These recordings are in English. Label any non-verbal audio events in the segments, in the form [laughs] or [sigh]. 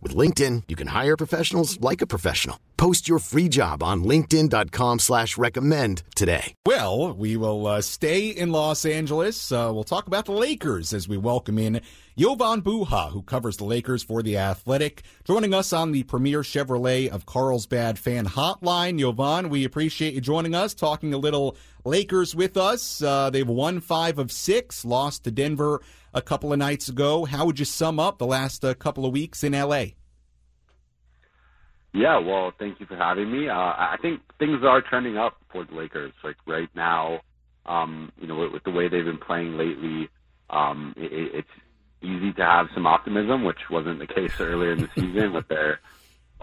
With LinkedIn, you can hire professionals like a professional. Post your free job on linkedin.com slash recommend today. Well, we will uh, stay in Los Angeles. Uh, we'll talk about the Lakers as we welcome in Jovan Buha, who covers the Lakers for The Athletic, joining us on the premier Chevrolet of Carlsbad fan hotline. Jovan, we appreciate you joining us, talking a little Lakers with us. Uh, they've won five of six, lost to Denver a couple of nights ago. How would you sum up the last uh, couple of weeks in LA? Yeah, well, thank you for having me. Uh, I think things are trending up for the Lakers. Like right now, um, you know, with, with the way they've been playing lately, um, it, it's easy to have some optimism, which wasn't the [laughs] case earlier in the season with their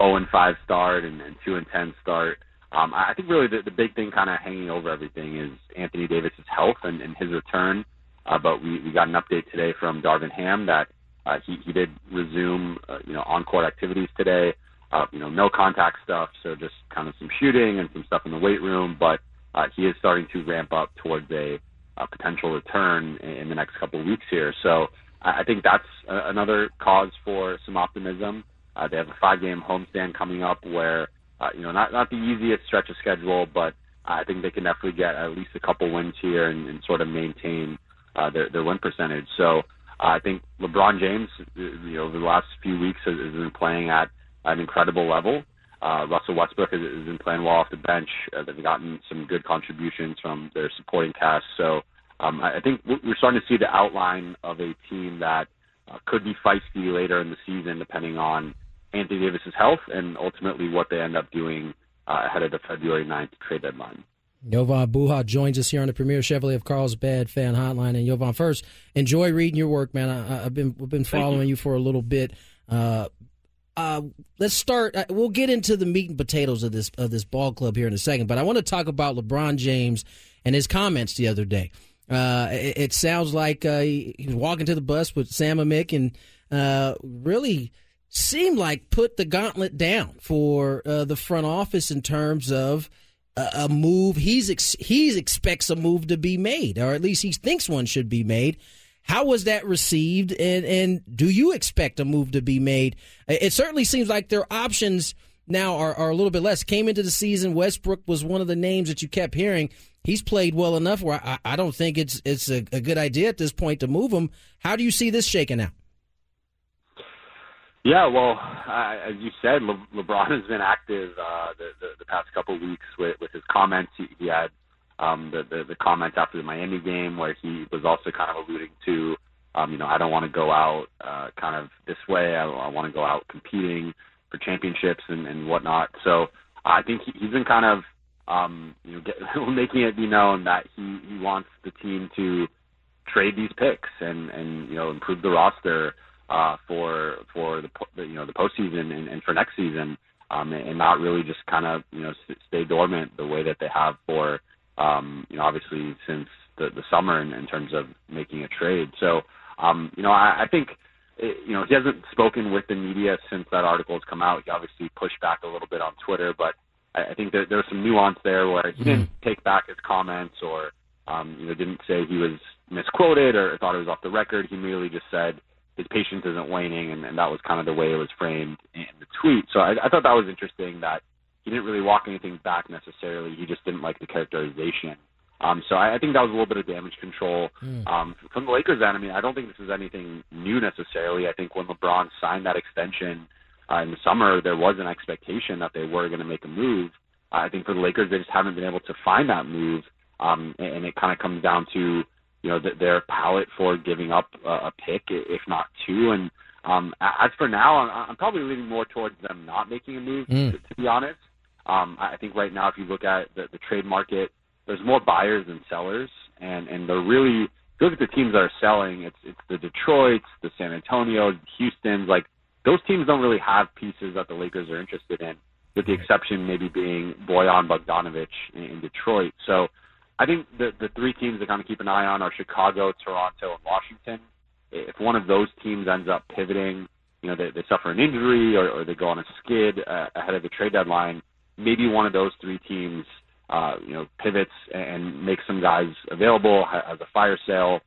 0 and 5 start and, and 2 and 10 start. Um, I think really the, the big thing kind of hanging over everything is Anthony Davis's health and, and his return. Uh, but we, we got an update today from Darvin Ham that uh, he, he did resume, uh, you know, on-court activities today. Uh, you know, no contact stuff, so just kind of some shooting and some stuff in the weight room. But uh, he is starting to ramp up towards a, a potential return in, the next couple of weeks here. So I think that's a, another cause for some optimism. Uh, they have a five-game homestand coming up where, uh, you know, not not the easiest stretch of schedule, but I think they can definitely get at least a couple wins here and, and sort of maintain uh, their their win percentage. So uh, I think LeBron James, you know, over the last few weeks has, has been playing at an incredible level. Uh, Russell Westbrook has, has been playing well off the bench. Uh, they've gotten some good contributions from their supporting cast. So um, I think we're starting to see the outline of a team that uh, could be feisty later in the season, depending on Anthony Davis's health and ultimately what they end up doing uh, ahead of the February 9th trade deadline. Jovan Buha joins us here on the Premier Chevrolet of Carlsbad Fan Hotline. And Jovan, first, enjoy reading your work, man. I, have been I've been following you. you. for a little bit. Uh, uh, let's start. Uh, we'll get into the meat and potatoes of this of this ball club here in a second, but I want to talk about LeBron James and his comments the other day. Uh, it, it, sounds like uh, he, he, was walking to the bus with Sam Amick, and really seemed like put the gauntlet down for the front office in terms of a, a move. He's ex- he expects a move to be made, or at least he thinks one should be made. How was that received, and and do you expect a move to be made? It certainly seems like their options now are, are a little bit less. Came into the season, Westbrook was one of the names that you kept hearing he's played well enough where I, I don't think it's it's a, a, good idea at this point to move him. How do you see this shaking out? Yeah, well, as you said, Le- LeBron has been active uh, the, the, the past couple weeks with, with his comments. He, he had um, the, the the comments after the Miami game where he was also kind of alluding to, um, you know, I don't want to go out uh, kind of this way. I, I want to go out competing for championships and, and whatnot. So I think he, he's been kind of um, you know, get, [laughs] making it be known that he, he wants the team to trade these picks and, and you know improve the roster uh, for for the you know the postseason and, and for next season, um, and not really just kind of you know stay dormant the way that they have for um, you know obviously since the, the summer in, in terms of making a trade. So um, you know I, I think it, you know he hasn't spoken with the media since that article has come out. He obviously pushed back a little bit on Twitter, but I, I think there, there was some nuance there where he didn't mm-hmm. take back his comments or um, you know didn't say he was misquoted or thought it was off the record. He merely just said his patience isn't waning, and, and that was kind of the way it was framed in the tweet. So I, I thought that was interesting that he didn't really walk anything back necessarily. He just didn't like the characterization. Um, so I, I think that was a little bit of damage control mm. um, from the Lakers end. I mean, I don't think this is anything new necessarily. I think when LeBron signed that extension uh, in the summer there was an expectation that they were going to make a move. I think for the Lakers, they just haven't been able to find that move, um, and, and it kind of comes down to you know the, their palate for giving up a, a pick, if not two. And um, as for now, I'm, I'm probably leaning more towards them not making a move, mm. to, to be honest. Um, I think right now, if you look at the, the trade market, there's more buyers than sellers, and and they're really if you look at the teams that are selling. It's it's the Detroit's, the San Antonio, Houston's. Like those teams don't really have pieces that the Lakers are interested in, with the exception maybe being Bojan Bogdanovic in, in Detroit. So I think the the three teams to kind of keep an eye on are Chicago, Toronto, and Washington. If one of those teams ends up pivoting, you know, they, they suffer an injury or, or they go on a skid uh, ahead of the trade deadline, maybe one of those three teams, uh, you know, pivots and makes some guys available as a fire sale.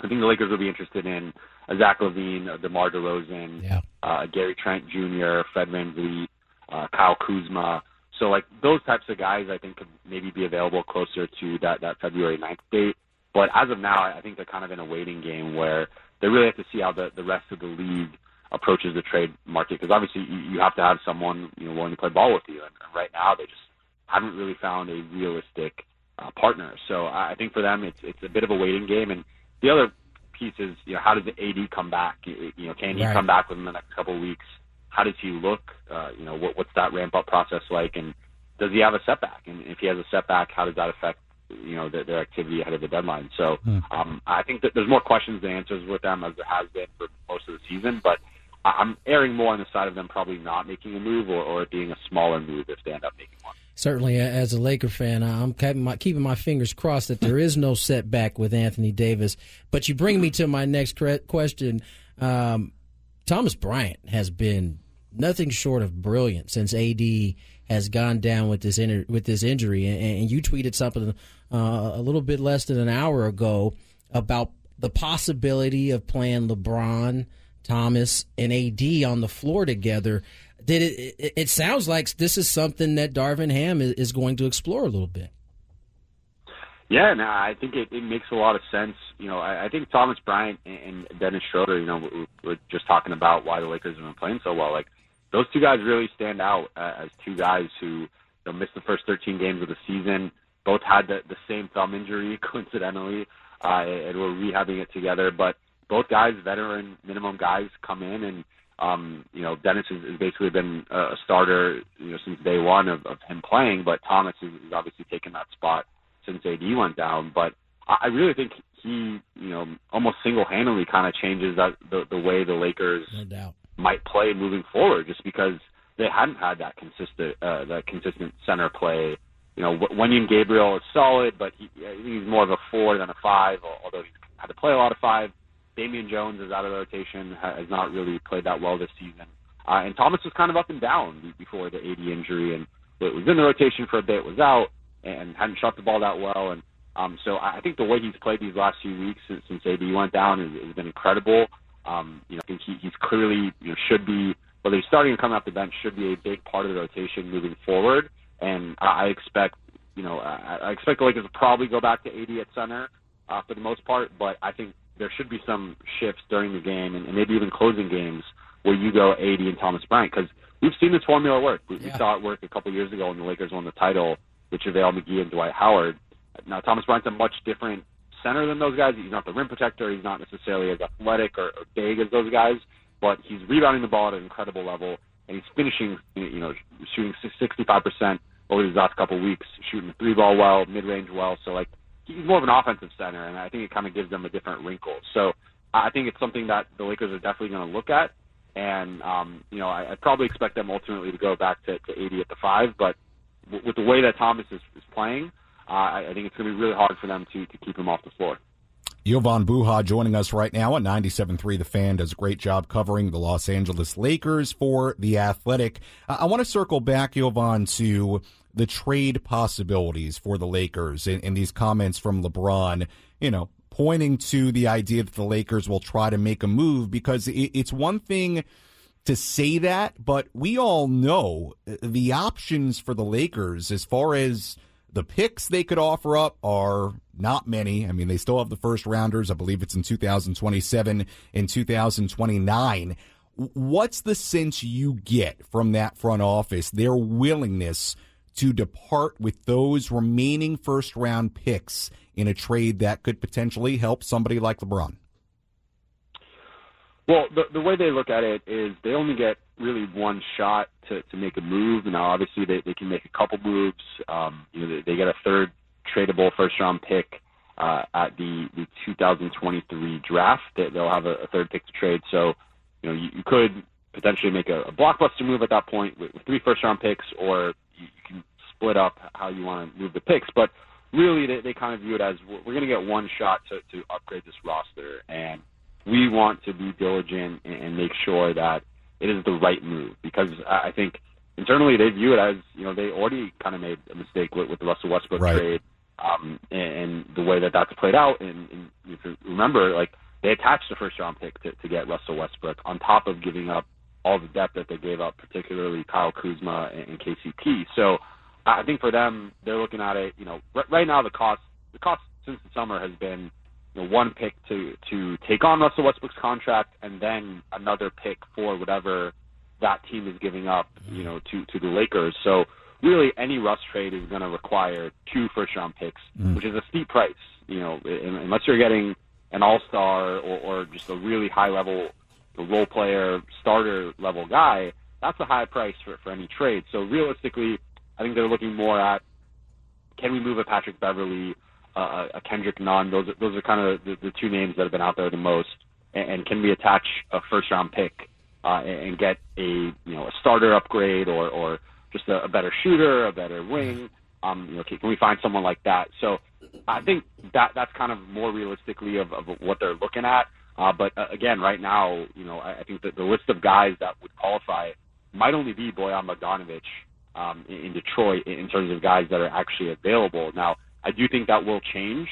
I think the Lakers will be interested in a Zach LaVine, a DeMar DeRozan, yeah. uh, Gary Trent Jr., Fred VanVleet, uh, Kyle Kuzma. So like those types of guys, I think could maybe be available closer to that that February 9th date. But as of now, I think they're kind of in a waiting game where they really have to see how the the rest of the league approaches the trade market because obviously you, you have to have someone you know willing to play ball with you, and, and right now they just haven't really found a realistic uh, partner. So I think for them it's it's a bit of a waiting game, and the other piece is you know how does the AD come back? You know, can he right. come back within the next couple of weeks? How does he look? Uh, you know, what, what's that ramp up process like? And does he have a setback? And if he has a setback, how does that affect you know their, their activity ahead of the deadline? So hmm. um, I think that there's more questions than answers with them as there has been for most of the season. But I'm erring more on the side of them probably not making a move or, or being a smaller move if they end up making one. Certainly, as a Laker fan, I'm keeping my, keeping my fingers crossed that there is no setback with Anthony Davis. But you bring me to my next question. Um, Thomas Bryant has been nothing short of brilliant since AD has gone down with this inter- with this injury, and, and you tweeted something uh, a little bit less than an hour ago about the possibility of playing LeBron Thomas and AD on the floor together. Did it, it, it sounds like this is something that Darvin Ham is, going to explore a little bit. Yeah, no, I think it, it makes a lot of sense. You know, I, I think Thomas Bryant and Dennis Schroeder, you know, we're just talking about why the Lakers have been playing so well. Like, those two guys really stand out uh, as two guys who you know, missed the first 13 games of the season. Both had the, the same thumb injury, [laughs] coincidentally, uh, and were rehabbing it together. But both guys, veteran minimum guys, come in and um, you know Dennis has, has basically been a starter you know since day one of, of him playing, but Thomas has, has obviously taken that spot since AD went down. But I really think he you know almost single handedly kind of changes that the, the way the Lakers no might play moving forward, just because they hadn't had that consistent uh, that consistent center play. You know, Wenyen Gabriel is solid, but he, he's more of a four than a five, although he's had to play a lot of five. Damian Jones is out of the rotation, has not really played that well this season. Uh, and Thomas was kind of up and down before the AD injury, and was in the rotation for a bit, was out, and hadn't shot the ball that well. And um, so I think the way he's played these last few weeks since, since AD went down has, has been incredible. Um, you know, I think he, he's clearly you know should be whether he's starting or coming off the bench should be a big part of the rotation moving forward. And I expect you know I, expect the Lakers to probably go back to AD at center uh, for the most part, but I think there should be some shifts during the game and, and maybe even closing games where you go AD and Thomas Bryant because we've seen this formula work. We, yeah. we saw it work a couple years ago when the Lakers won the title with JaVale McGee and Dwight Howard. Now Thomas Bryant's a much different center than those guys. He's not the rim protector. He's not necessarily as athletic or, or big as those guys, but he's rebounding the ball at an incredible level and he's finishing, you know, shooting 65% over these last couple weeks, shooting the three ball well, mid range well. So like he's more of an offensive center, and I think it kind of gives them a different wrinkle. So I think it's something that the Lakers are definitely going to look at. And um, you know, I, I probably expect them ultimately to go back to, to AD at the five, but w- with the way that Thomas is, is playing, uh, I, I think it's going to be really hard for them to to keep him off the floor. Jovan Buha joining us right now at 97.3 The Fan does a great job covering the Los Angeles Lakers for The Athletic. I want to circle back, Jovan, to the trade possibilities for the Lakers and, in these comments from LeBron, you know, pointing to the idea that the Lakers will try to make a move because it, it's one thing to say that, but we all know the options for the Lakers as far as the picks they could offer up are not many. I mean, they still have the first rounders. I believe it's in 2027 and 2029. What's the sense you get from that front office, their willingness to depart with those remaining first round picks in a trade that could potentially help somebody like LeBron? Well, the the way they look at it is they only get really one shot to to make a move. Now, obviously, they they can make a couple moves. Um, you know, they, they get a third tradable first round pick uh, at the the 2023 draft. They, they'll have a, a third pick to trade. So, you know, you, you could potentially make a, a blockbuster move at that point with, with three first round picks, or you, you can split up how you want to move the picks. But really, they, they kind of view it as we're going to get one shot to to upgrade this roster and we want to be diligent and and make sure that it is the right move because I think internally they view it as you know they already kind of made a mistake with, with the Russell Westbrook right. trade um, and, and the way that that's played out. And, and if you remember, like they attached the first round pick to, to get Russell Westbrook on top of giving up all the depth that they gave up, particularly Kyle Kuzma and, and KCP. So I think for them, they're looking at it. You know, right, right now the cost the cost since the summer has been you know, one pick to to take on Russell Westbrook's contract, and then another pick for whatever that team is giving up, you know, to to the Lakers. So really, any Russ trade is going to require two first round picks, mm. which is a steep price. You know, unless you're getting an all star or, or just a really high level role player starter level guy, that's a high price for for any trade. So realistically, I think they're looking more at can we move a Patrick Beverley, uh, a Kendrick Nunn. Those are, those are kind of the, the two names that have been out there the most. And, and can we attach a first round pick uh, and get a you know a starter upgrade or or just a, a better shooter, a better wing? Um, you know, can, can we find someone like that? So I think that that's kind of more realistically of, of what they're looking at. Uh, but uh, again, right now, you know, I, I think that the list of guys that would qualify might only be Bojan Bogdanovic um, in, in Detroit in terms of guys that are actually available. Now, I do think that will change,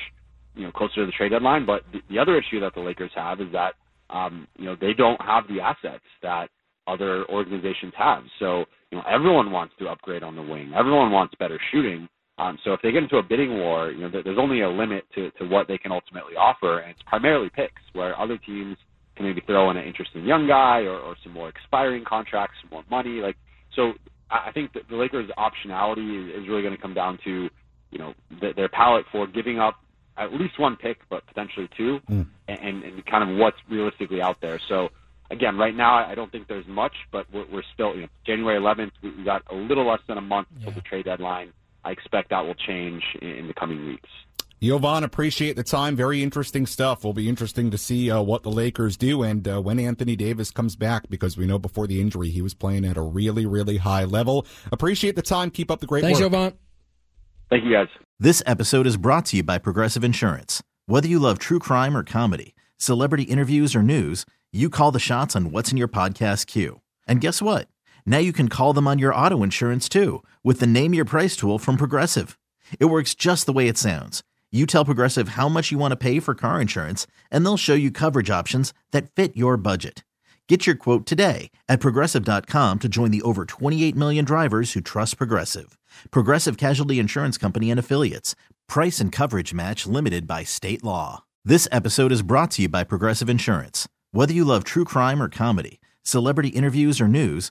you know, closer to the trade deadline. But the, the other issue that the Lakers have is that, um, you know, they don't have the assets that other organizations have. So, you know, everyone wants to upgrade on the wing. Everyone wants better shooting. Um, so if they get into a bidding war, you know, there's only a limit to, to what they can ultimately offer, and it's primarily picks, where other teams can maybe throw in an interesting young guy or, or some more expiring contracts, some more money. Like, so I think that the Lakers' optionality is, is really going to come down to you know th- their palate for giving up at least one pick, but potentially two, mm. and, and kind of what's realistically out there. So again, right now I don't think there's much, but we're, we're still you know, January 11th. We got a little less than a month yeah. the trade deadline. I expect that will change in, in the coming weeks. Jovan, appreciate the time. Very interesting stuff. Will be interesting to see uh, what the Lakers do and uh, when Anthony Davis comes back because we know before the injury he was playing at a really, really high level. Appreciate the time. Keep up the great Thanks, work. Thanks, Jovan. Thank you, guys. This episode is brought to you by Progressive Insurance. Whether you love true crime or comedy, celebrity interviews or news, you call the shots on what's in your podcast queue. And guess what? Now you can call them on your auto insurance too with the Name Your Price tool from Progressive. It works just the way it sounds. You tell Progressive how much you want to pay for car insurance, and they'll show you coverage options that fit your budget. Get your quote today at progressive.com to join the over 28 million drivers who trust Progressive. Progressive Casualty Insurance Company and Affiliates. Price and coverage match limited by state law. This episode is brought to you by Progressive Insurance. Whether you love true crime or comedy, celebrity interviews or news,